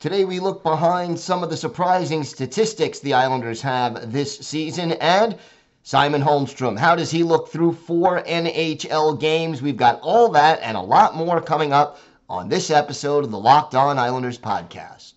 Today we look behind some of the surprising statistics the Islanders have this season and Simon Holmstrom. How does he look through four NHL games? We've got all that and a lot more coming up on this episode of the Locked On Islanders podcast.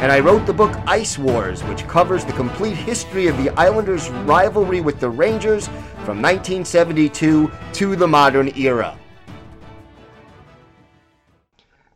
and I wrote the book Ice Wars, which covers the complete history of the Islanders' rivalry with the Rangers from 1972 to the modern era.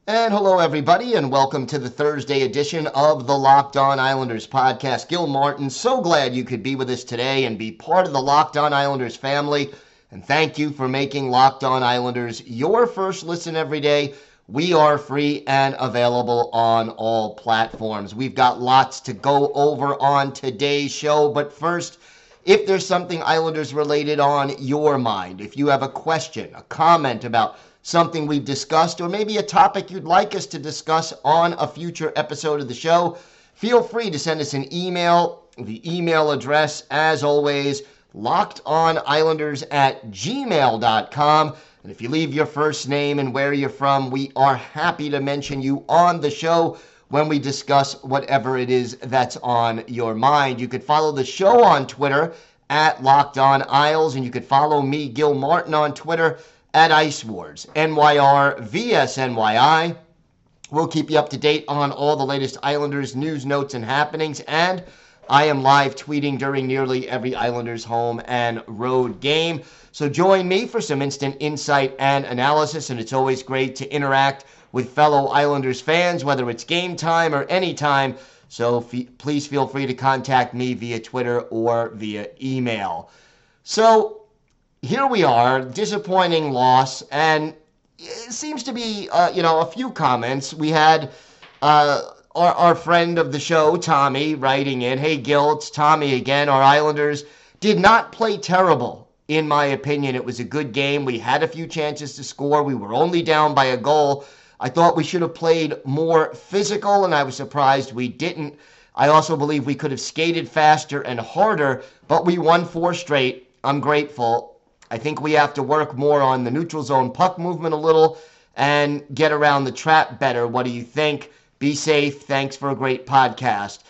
And hello, everybody, and welcome to the Thursday edition of the Locked On Islanders podcast. Gil Martin, so glad you could be with us today and be part of the Locked On Islanders family. And thank you for making Locked On Islanders your first listen every day. We are free and available on all platforms. We've got lots to go over on today's show, but first, if there's something Islanders related on your mind, if you have a question, a comment about something we've discussed, or maybe a topic you'd like us to discuss on a future episode of the show, feel free to send us an email. The email address, as always, lockedonislanders at gmail.com. And if you leave your first name and where you're from, we are happy to mention you on the show when we discuss whatever it is that's on your mind. You could follow the show on Twitter at Locked On Isles, and you could follow me, Gil Martin, on Twitter at Ice Wars, NYR VSNYI. We'll keep you up to date on all the latest Islanders news, notes, and happenings. And I am live tweeting during nearly every Islanders home and road game. So join me for some instant insight and analysis. And it's always great to interact with fellow Islanders fans, whether it's game time or any time. So f- please feel free to contact me via Twitter or via email. So here we are, disappointing loss, and it seems to be, uh, you know, a few comments. We had uh, our, our friend of the show, Tommy, writing in, Hey, Gil, it's Tommy again. Our Islanders did not play terrible, in my opinion. It was a good game. We had a few chances to score. We were only down by a goal. I thought we should have played more physical, and I was surprised we didn't. I also believe we could have skated faster and harder, but we won four straight. I'm grateful. I think we have to work more on the neutral zone puck movement a little and get around the trap better. What do you think? Be safe. Thanks for a great podcast.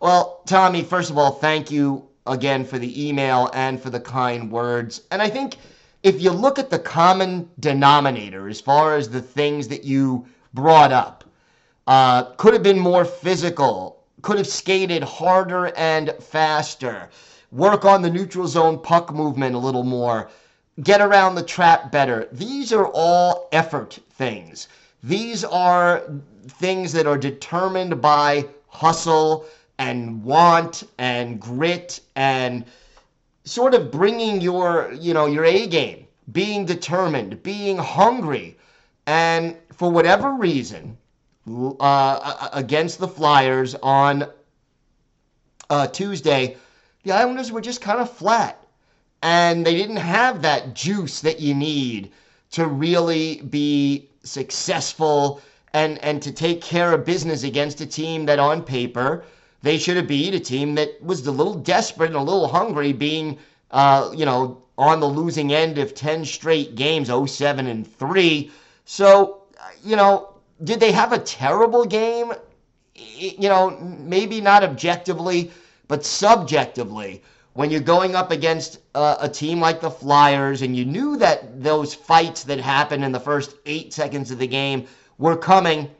Well, Tommy, first of all, thank you again for the email and for the kind words. And I think if you look at the common denominator as far as the things that you brought up, uh, could have been more physical, could have skated harder and faster, work on the neutral zone puck movement a little more, get around the trap better. These are all effort things. These are things that are determined by hustle and want and grit and sort of bringing your you know your A game, being determined, being hungry, and for whatever reason, uh, against the Flyers on uh, Tuesday, the Islanders were just kind of flat, and they didn't have that juice that you need to really be successful and and to take care of business against a team that on paper they should have beat a team that was a little desperate and a little hungry being uh, you know on the losing end of 10 straight games 07 and 3 so you know did they have a terrible game? You know maybe not objectively but subjectively. When you're going up against a team like the Flyers and you knew that those fights that happened in the first eight seconds of the game were coming.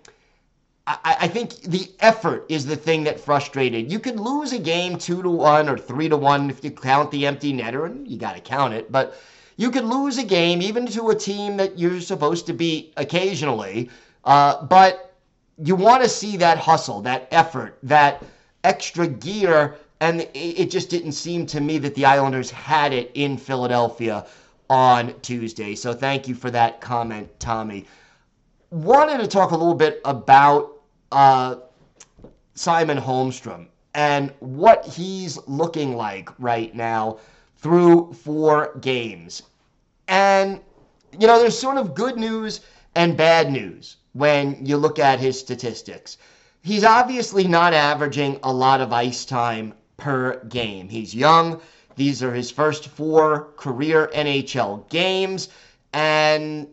I, I think the effort is the thing that frustrated. You could lose a game two to one or three to one if you count the empty netter, and you got to count it. But you could lose a game even to a team that you're supposed to beat occasionally, uh, but you want to see that hustle, that effort, that extra gear. And it just didn't seem to me that the Islanders had it in Philadelphia on Tuesday. So thank you for that comment, Tommy. Wanted to talk a little bit about uh, Simon Holmstrom and what he's looking like right now through four games. And, you know, there's sort of good news and bad news when you look at his statistics. He's obviously not averaging a lot of ice time per game. He's young. These are his first four career NHL games. And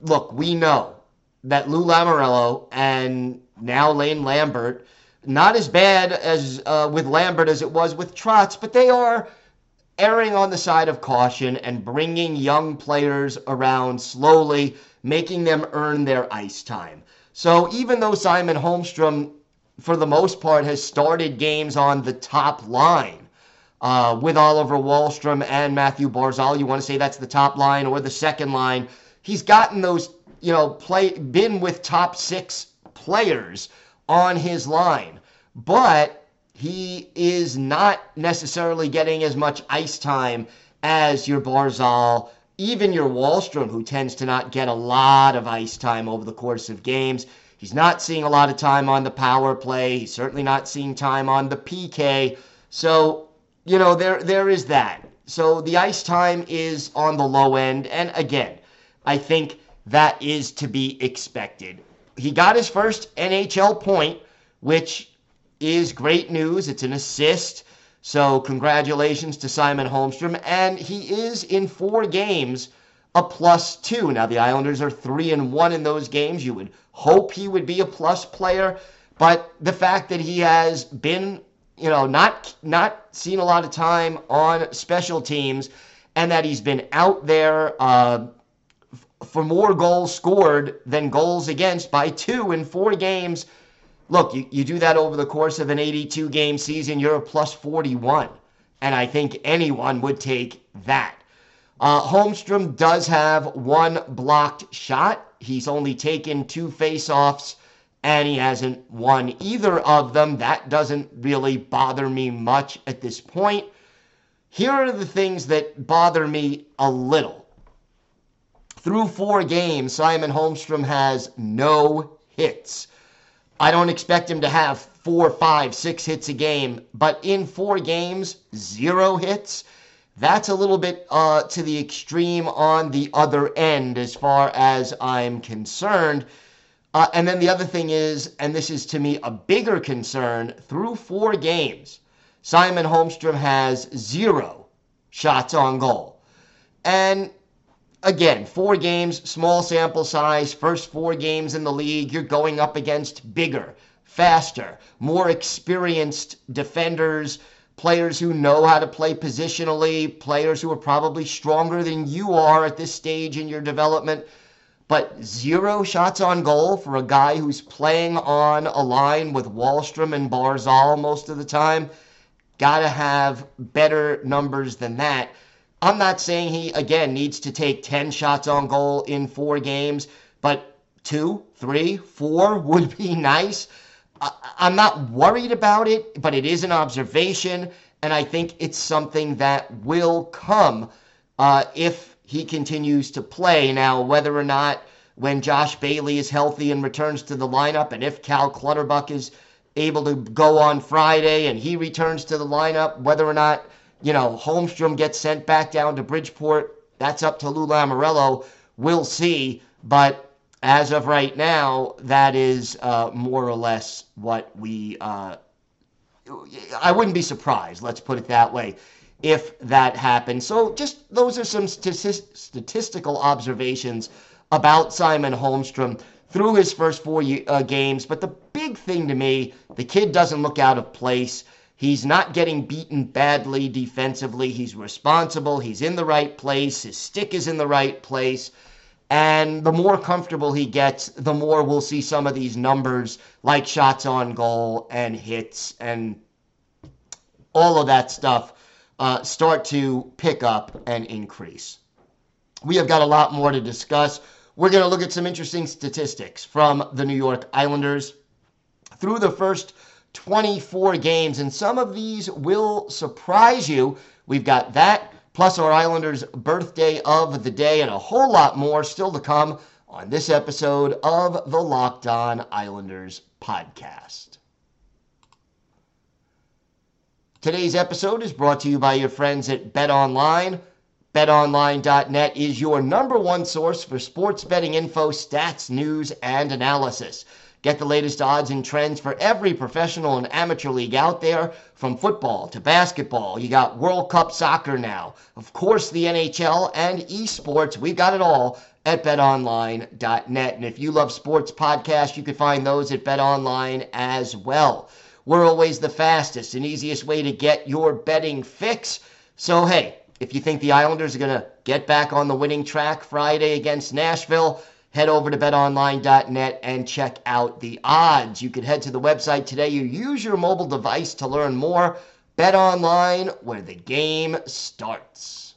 look, we know that Lou Lamoriello and now Lane Lambert, not as bad as uh, with Lambert as it was with Trotz, but they are erring on the side of caution and bringing young players around slowly, making them earn their ice time. So even though Simon Holmstrom, for the most part, has started games on the top line uh, with Oliver Wahlstrom and Matthew Barzal, you want to say that's the top line or the second line. He's gotten those, you know, play been with top six players on his line, but he is not necessarily getting as much ice time as your Barzal, even your Wahlstrom, who tends to not get a lot of ice time over the course of games. He's not seeing a lot of time on the power play. He's certainly not seeing time on the PK. So, you know, there there is that. So the ice time is on the low end. And again, I think that is to be expected. He got his first NHL point, which is great news. It's an assist. So, congratulations to Simon Holmstrom. And he is in four games a plus two. Now, the Islanders are three and one in those games. You would hope he would be a plus player. But the fact that he has been, you know, not not seen a lot of time on special teams, and that he's been out there uh, for more goals scored than goals against by two in four games look, you, you do that over the course of an 82 game season, you're a plus 41. And I think anyone would take that. Uh, Holmstrom does have one blocked shot. He's only taken two faceoffs and he hasn't won either of them. That doesn't really bother me much at this point. Here are the things that bother me a little. Through four games, Simon Holmstrom has no hits. I don't expect him to have four, five, six hits a game, but in four games, zero hits. That's a little bit uh, to the extreme on the other end as far as I'm concerned. Uh, and then the other thing is, and this is to me a bigger concern, through four games, Simon Holmstrom has zero shots on goal. And again, four games, small sample size, first four games in the league, you're going up against bigger, faster, more experienced defenders, players who know how to play positionally, players who are probably stronger than you are at this stage in your development. But zero shots on goal for a guy who's playing on a line with Wahlstrom and Barzal most of the time. Got to have better numbers than that. I'm not saying he, again, needs to take 10 shots on goal in four games, but two, three, four would be nice. I, am not worried about it, but it is an observation, and I think it's something that will come uh, if he continues to play. Now, whether or not when Josh Bailey is healthy and returns to the lineup, and if Cal Clutterbuck is able to go on Friday and he returns to the lineup, whether or not you know, Holmstrom gets sent back down to Bridgeport. That's up to Lou Lamoriello. We'll see. But as of right now, that is uh, more or less what we. Uh, I wouldn't be surprised, let's put it that way, if that happened. So, just those are some statistical observations about Simon Holmstrom through his first four uh, games. But the big thing to me, the kid doesn't look out of place. He's not getting beaten badly defensively. He's responsible. He's in the right place. His stick is in the right place. And the more comfortable he gets, the more we'll see some of these numbers like shots on goal and hits and all of that stuff uh, start to pick up and increase. we have got a lot more to discuss. We're going to look at some interesting statistics from the New York Islanders through the first 24 games, and some of these will surprise you. We've got that, plus our Islanders' birthday of the day, and a whole lot more still to come on this episode of the Locked On Islanders podcast. Today's episode is brought to you by your friends at Bet Online. BetOnline.net is your number one source for sports betting info, stats, news, and analysis. Get the latest odds and trends for every professional and amateur league out there, from football to basketball. You got World Cup soccer now, of course, the NHL and esports. We've got it all at betonline.net. And if you love sports podcasts, you can find those at betonline as well. We're always the fastest and easiest way to get your betting fix. So, hey, if you think the Islanders are going to get back on the winning track Friday against Nashville, head over to betonline.net and check out the odds. You can head to the website today. You use your mobile device to learn more. Bet online, where the game starts.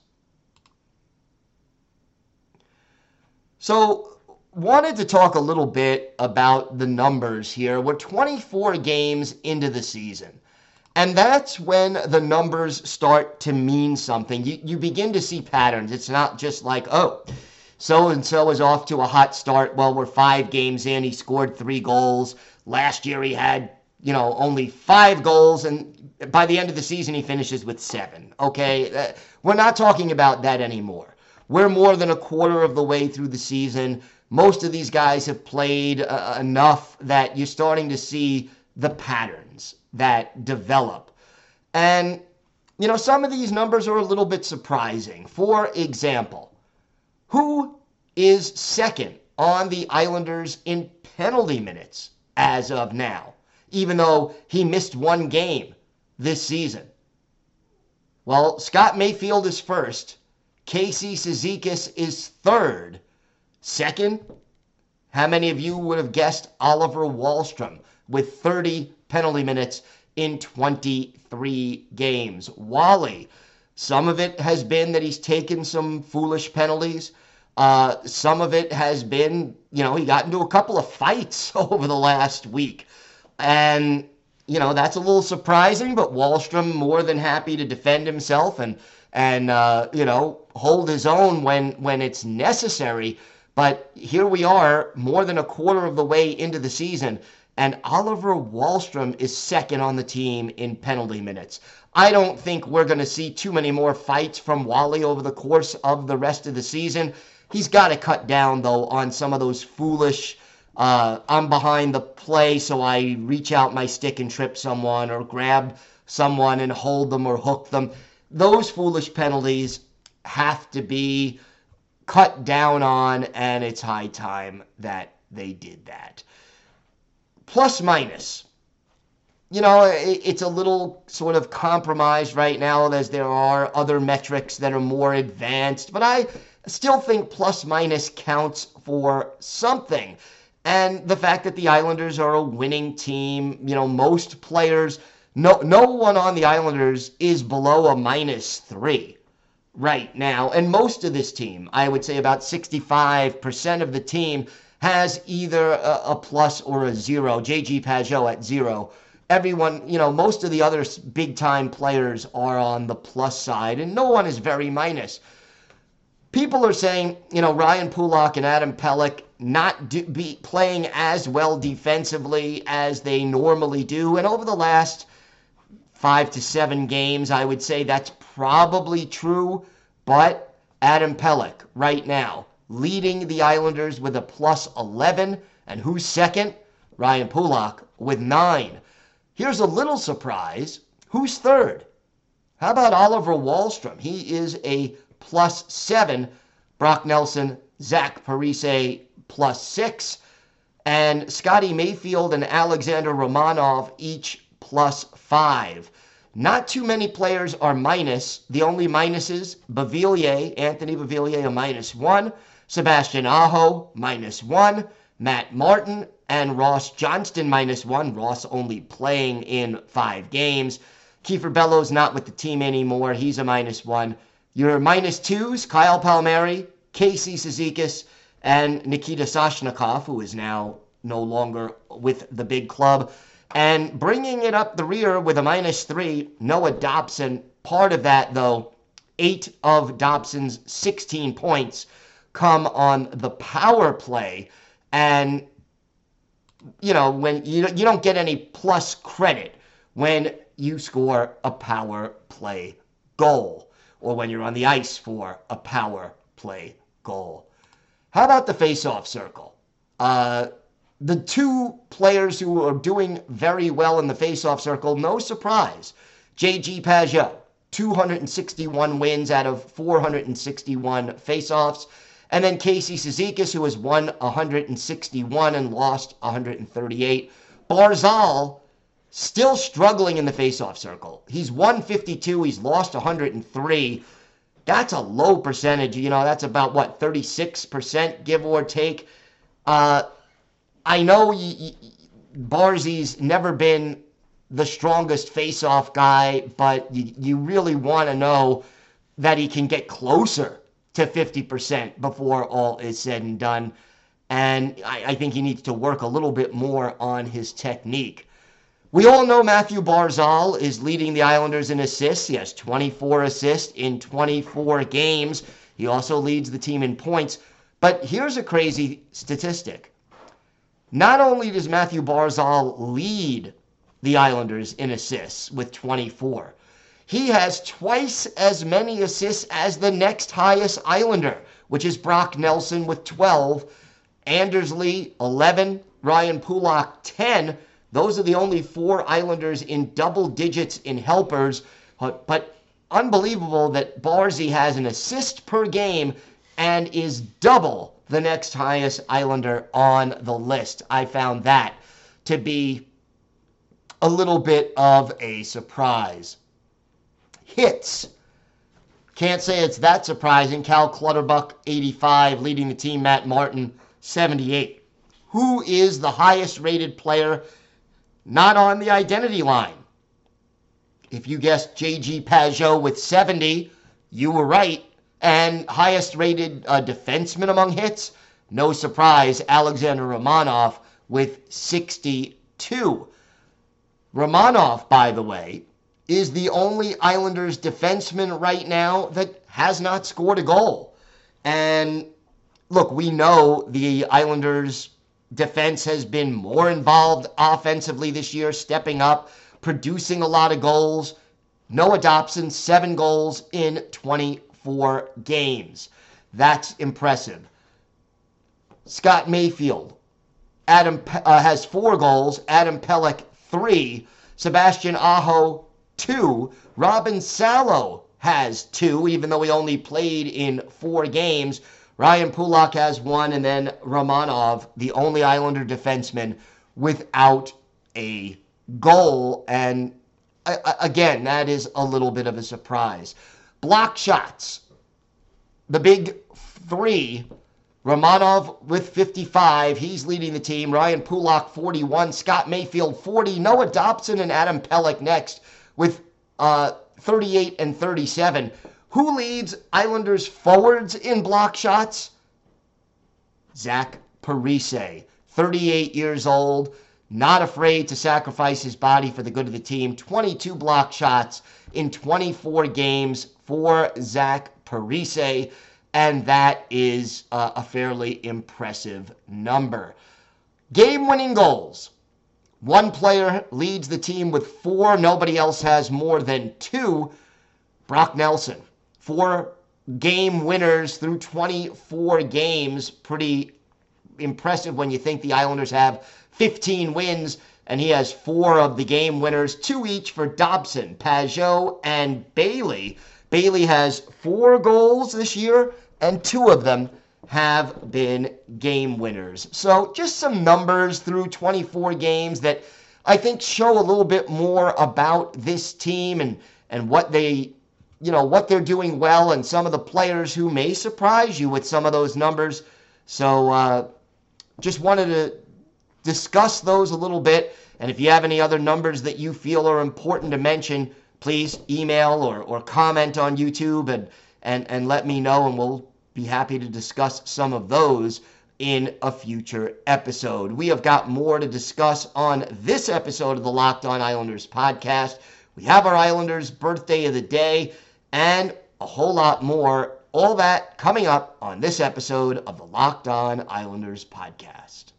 So, wanted to talk a little bit about the numbers here. We're 24 games into the season. And that's when the numbers start to mean something. You, you begin to see patterns. It's not just like, oh, so and so is off to a hot start. Well, we're five games in. He scored three goals. Last year he had, you know, only five goals, and by the end of the season he finishes with seven. Okay, uh, we're not talking about that anymore. We're more than a quarter of the way through the season. Most of these guys have played uh, enough that you're starting to see the patterns that develop. And, you know, some of these numbers are a little bit surprising. For example, who is second on the Islanders in penalty minutes as of now, even though he missed one game this season. Well, Scott Mayfield is first. Casey Cizikas is third. Second, how many of you would have guessed Oliver Wahlstrom with 30 penalty minutes in 23 games? Wally, some of it has been that he's taken some foolish penalties. Uh, some of it has been, you know, he got into a couple of fights over the last week. And, you know, that's a little surprising, but Wahlstrom more than happy to defend himself and, and uh, you know, hold his own when, when it's necessary. But here we are, more than a quarter of the way into the season, and Oliver Wahlstrom is second on the team in penalty minutes. I don't think we're going to see too many more fights from Wally over the course of the rest of the season. He's got to cut down, though, on some of those foolish, uh, I'm behind the play, so I reach out my stick and trip someone, or grab someone and hold them or hook them. Those foolish penalties have to be cut down on, and it's high time that they did that. Plus minus. You know, it's a little sort of compromised right now as there are other metrics that are more advanced, but I still think plus minus counts for something. And the fact that the Islanders are a winning team, you know, most players, no, no one on the Islanders is below a minus three right now. And most of this team, I would say about 65% of the team, has either a, a plus or a zero. JG Pageau at zero. Everyone, you know, most of the other big time players are on the plus side, and no one is very minus people are saying, you know, Ryan Pulock and Adam Pelech not do, be playing as well defensively as they normally do. And over the last five to seven games, I would say that's probably true. But Adam Pelech, right now, leading the Islanders with a plus 11. And who's second? Ryan Pulock with nine. Here's a little surprise. Who's third? How about Oliver Wahlstrom? He is a plus seven. Brock Nelson, Zach Parise plus six. And Scotty Mayfield and Alexander Romanov each plus five. Not too many players are minus. The only minuses, Beauvillier, Anthony Beauvillier, a minus one. Sebastian Aho, minus one. Matt Martin and Ross Johnston, minus one. Ross only playing in five games. Kiefer Bellows not with the team anymore. He's a minus one. Your minus twos, Kyle Palmieri, Casey Cizikas and Nikita Soshnikov, who is now no longer with the big club. And bringing it up the rear with a minus three, Noah Dobson. Part of that, though, eight of Dobson's 16 points come on the power play. And, you know, when you, you don't get any plus credit when you score a power play goal or when you're on the ice for a power play goal. How about the face-off circle? Uh, the two players who are doing very well in the face-off circle, no surprise. JG Pageau, 261 wins out of 461 face-offs. And then Casey Cizikas, who has won 161 and lost 138. Barzal, still struggling in the face-off circle. He's 152, he's lost 103. That's a low percentage. You know, that's about what 36% give or take. Uh, I know y- y- Barzy's never been the strongest face-off guy, but you, you really want to know that he can get closer to 50% before all is said and done. And I, I think he needs to work a little bit more on his technique. We all know Matthew Barzal is leading the Islanders in assists. He has 24 assists in 24 games. He also leads the team in points. But here's a crazy statistic. Not only does Matthew Barzal lead the Islanders in assists with 24, he has twice as many assists as the next highest Islander, which is Brock Nelson with 12, Anders Lee 11, Ryan Pulock 10. Those are the only four Islanders in double digits in helpers. But, unbelievable that Barzy has an assist per game and is double the next highest Islander on the list. I found that to be a little bit of a surprise. Hits. Can't say it's that surprising. Cal Clutterbuck, 85, leading the team. Matt Martin, 78. Who is the highest rated player not on the identity line? If you guessed JG Pageau with 70, you were right. And highest rated uh, defenseman among hits, no surprise, Alexander Romanov with 62. Romanov, by the way, is the only Islanders defenseman right now that has not scored a goal. And look, we know the Islanders defense has been more involved offensively this year, stepping up, producing a lot of goals. Noah Dobson, seven goals in 24 games. That's impressive. Scott Mayfield, Adam uh, has four goals. Adam Pelech three. Sebastian Aho two. Robin Salo has two, even though he only played in four games. Ryan Pulock has one, and then Romanov, the only Islander defenseman without a goal. And again, that is a little bit of a surprise. Block shots. The big three Romanov with 55. He's leading the team. Ryan Pulock, 41. Scott Mayfield, 40. Noah Dobson and Adam Pelech next with uh, 38 and 37. Who leads Islanders forwards in block shots? Zach Parise, 38 years old, not afraid to sacrifice his body for the good of the team. 22 block shots in 24 games for Zach Parise and that is uh, a fairly impressive number. Game winning goals. One player leads the team with four. Nobody else has more than two. Brock Nelson. Four game winners through 24 games. Pretty impressive when you think the Islanders have 15 wins and he has four of the game winners, two each for Dobson, Pageau, and Bailey. Bailey has four goals this year, and two of them have been game winners. So, just some numbers through 24 games that I think show a little bit more about this team and, and what they, you know, what they're doing well and some of the players who may surprise you with some of those numbers. So, uh, just wanted to discuss those a little bit. And if you have any other numbers that you feel are important to mention, please email or, or comment on YouTube and, and, and let me know, and we'll be happy to discuss some of those in a future episode. We have got more to discuss on this episode of the Locked On Islanders podcast. We have our Islanders birthday of the day and a whole lot more. All that coming up on this episode of the Locked On Islanders podcast.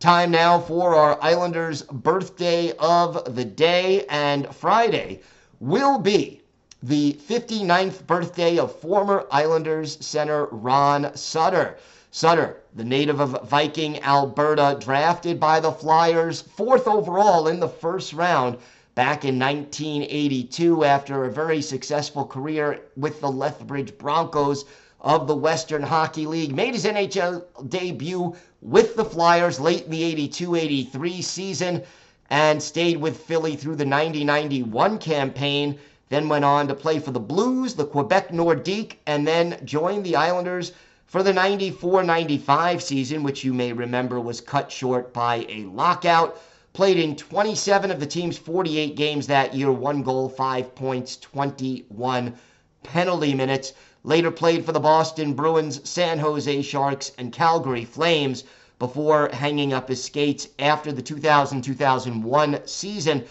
Time now for our Islanders birthday of the day, and Friday will be the 59th birthday of former Islanders center Ron Sutter. Sutter, the native of Viking, Alberta, drafted by the Flyers fourth overall in the first round back in 1982 after a very successful career with the Lethbridge Broncos of the Western Hockey League. Made his NHL debut with the Flyers late in the 82 83 season and stayed with Philly through the 90 91 campaign. Then went on to play for the Blues, the Quebec Nordique, and then joined the Islanders for the 94 95 season, which you may remember was cut short by a lockout. Played in 27 of the team's 48 games that year, one goal, five points, 21 penalty minutes. Later played for the Boston Bruins, San Jose Sharks, and Calgary Flames before hanging up his skates after the 2000 2001 season.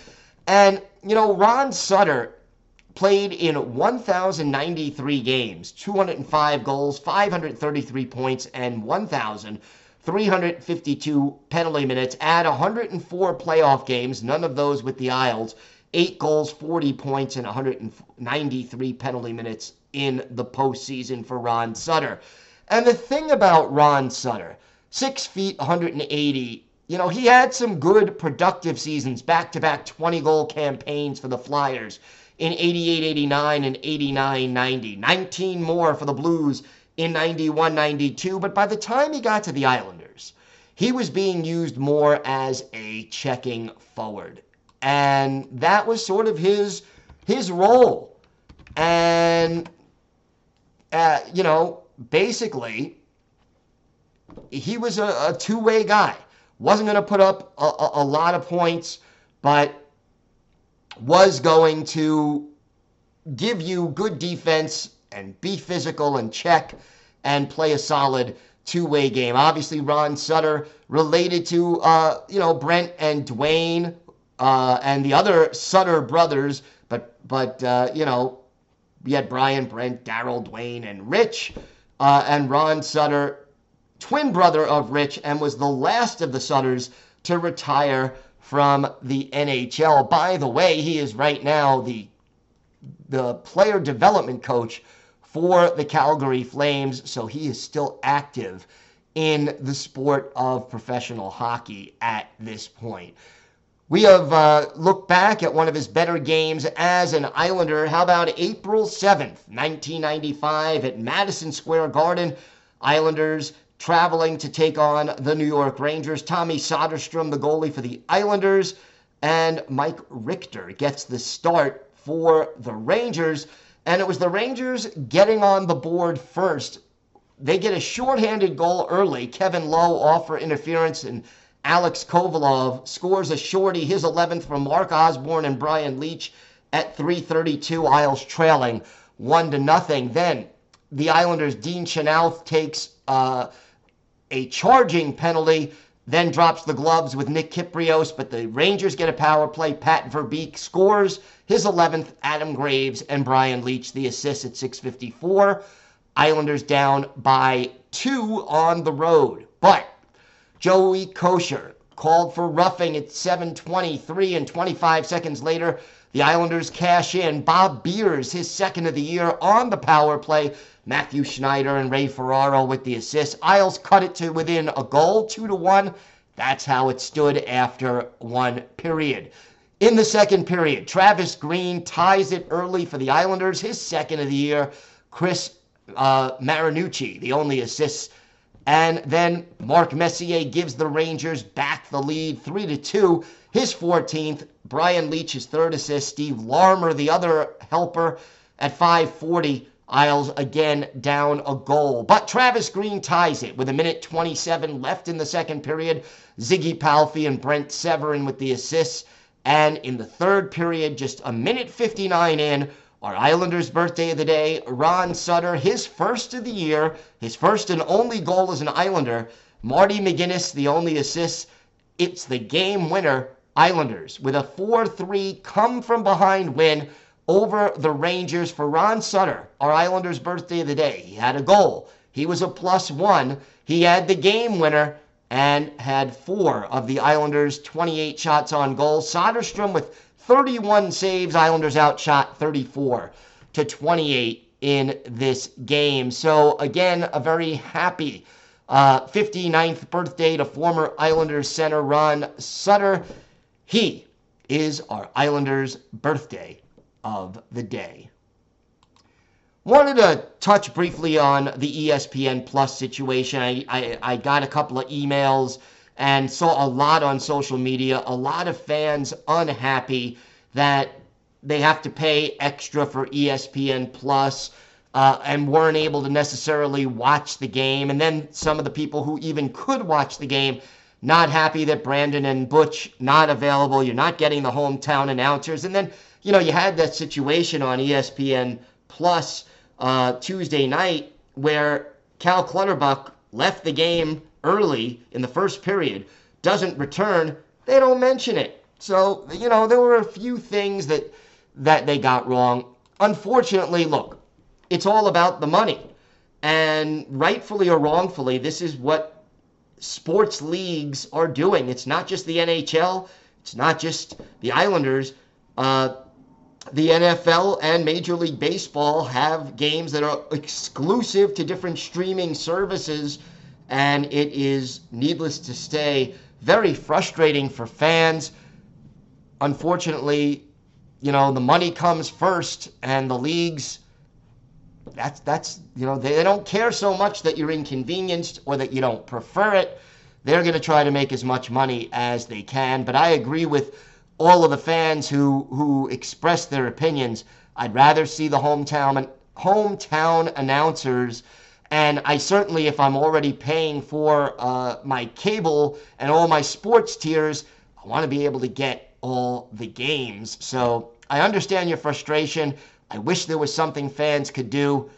And, you know, Ron Sutter played in 1,093 games, 205 goals, 533 points, and 1,352 penalty minutes add 104 playoff games, none of those with the Isles, 8 goals, 40 points, and 193 penalty minutes in the postseason for Ron Sutter. And the thing about Ron Sutter, six feet, 180, you know, he had some good productive seasons, back to back 20 goal campaigns for the Flyers in 88 89 and 89 90. 19 more for the Blues in 91 92. But by the time he got to the Islanders, he was being used more as a checking forward. And that was sort of his his role. And uh, you know, basically, he was a, a two way guy. Wasn't going to put up a, a, a lot of points, but was going to give you good defense and be physical and check and play a solid two-way game. Obviously, Ron Sutter related to uh, you know Brent and Dwayne uh, and the other Sutter brothers, but but uh, you know we had Brian, Brent, Daryl, Dwayne, and Rich. Uh, and Ron Sutter, twin brother of Rich, and was the last of the Sutters to retire from the NHL. By the way, he is right now the the player development coach for the Calgary Flames, so he is still active in the sport of professional hockey at this point. We have uh, looked back at one of his better games as an Islander. How about April 7th, 1995, at Madison Square Garden? Islanders traveling to take on the New York Rangers. Tommy Soderstrom, the goalie for the Islanders, and Mike Richter gets the start for the Rangers. And it was the Rangers getting on the board first. They get a shorthanded goal early. Kevin Lowe off for interference and Alex Kovalev scores a shorty, his 11th from Mark Osborne and Brian Leetch at 3:32. Isles trailing one to nothing. Then the Islanders' Dean Phaneuf takes uh, a charging penalty, then drops the gloves with Nick Kypreos, but the Rangers get a power play. Pat Verbeek scores his 11th. Adam Graves and Brian Leetch the assist at 6:54. Islanders down by two on the road, but Joey Kocur called for roughing at 7:23 and 25 seconds later, the Islanders cash in. Bob Beers, his second of the year on the power play. Matthew Schneider and Ray Ferraro with the assist. Isles cut it to within a goal, two to one. That's how it stood after one period. In the second period, Travis Green ties it early for the Islanders, his second of the year. Chris uh, Marinucci, the only assists and then Mark Messier gives the Rangers back the lead 3 to 2. His 14th, Brian Leetch's third assist, Steve Larmer, the other helper, at 540. Isles again down a goal. But Travis Green ties it with a minute 27 left in the second period. Ziggy Palffy and Brent Severyn with the assists. And in the third period, just a minute 59 in, our Islanders' birthday of the day, Ron Sutter, his first of the year, his first and only goal as an Islander. Marty McInnis, the only assist. It's the game winner, Islanders, with a 4 3 come from behind win over the Rangers for Ron Sutter, our Islanders' birthday of the day. He had a goal. He was a plus one. He had the game winner and had four of the Islanders' 28 shots on goal. Soderstrom with 31 saves. Islanders outshot 34 to 28 in this game. So, again, a very happy uh, 59th birthday to former Islanders center Ron Sutter. He is our Islanders' birthday of the day. Wanted to touch briefly on the ESPN Plus situation. I, I, I, got a couple of emails and saw a lot on social media. A lot of fans unhappy that they have to pay extra for ESPN Plus uh, and weren't able to necessarily watch the game. And then some of the people who even could watch the game not happy that Brandon and Butch not available. You're not getting the hometown announcers. And then you know, you had that situation on ESPN Plus uh, Tuesday night where Cal Clutterbuck left the game early in the first period, doesn't return. They don't mention it. So you know, there were a few things that that they got wrong. Unfortunately, look, it's all about the money. And rightfully or wrongfully, this is what sports leagues are doing. It's not just the NHL, it's not just the Islanders. Uh, the NFL and Major League Baseball have games that are exclusive to different streaming services, and it is, needless to say, very frustrating for fans. Unfortunately, you know, the money comes first, and the leagues. That's that's you know they, they don't care so much that you're inconvenienced or that you don't prefer it. They're going to try to make as much money as they can. But I agree with all of the fans who who express their opinions. I'd rather see the hometown hometown announcers. And I certainly, if I'm already paying for uh, my cable and all my sports tiers, I want to be able to get all the games. So I understand your frustration. I wish there was something fans could do,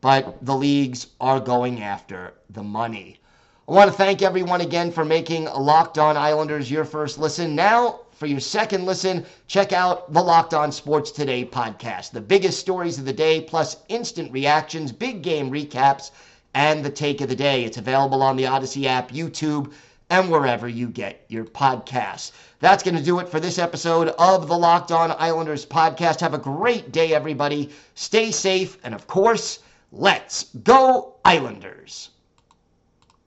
but the leagues are going after the money. I want to thank everyone again for making Locked On Islanders your first listen. Now, for your second listen, check out the Locked On Sports Today podcast. The biggest stories of the day, plus instant reactions, big game recaps, and the take of the day. It's available on the Audacy app, YouTube, and wherever you get your podcasts. That's going to do it for this episode of the Locked On Islanders podcast. Have a great day, everybody. Stay safe, and of course, let's go, Islanders.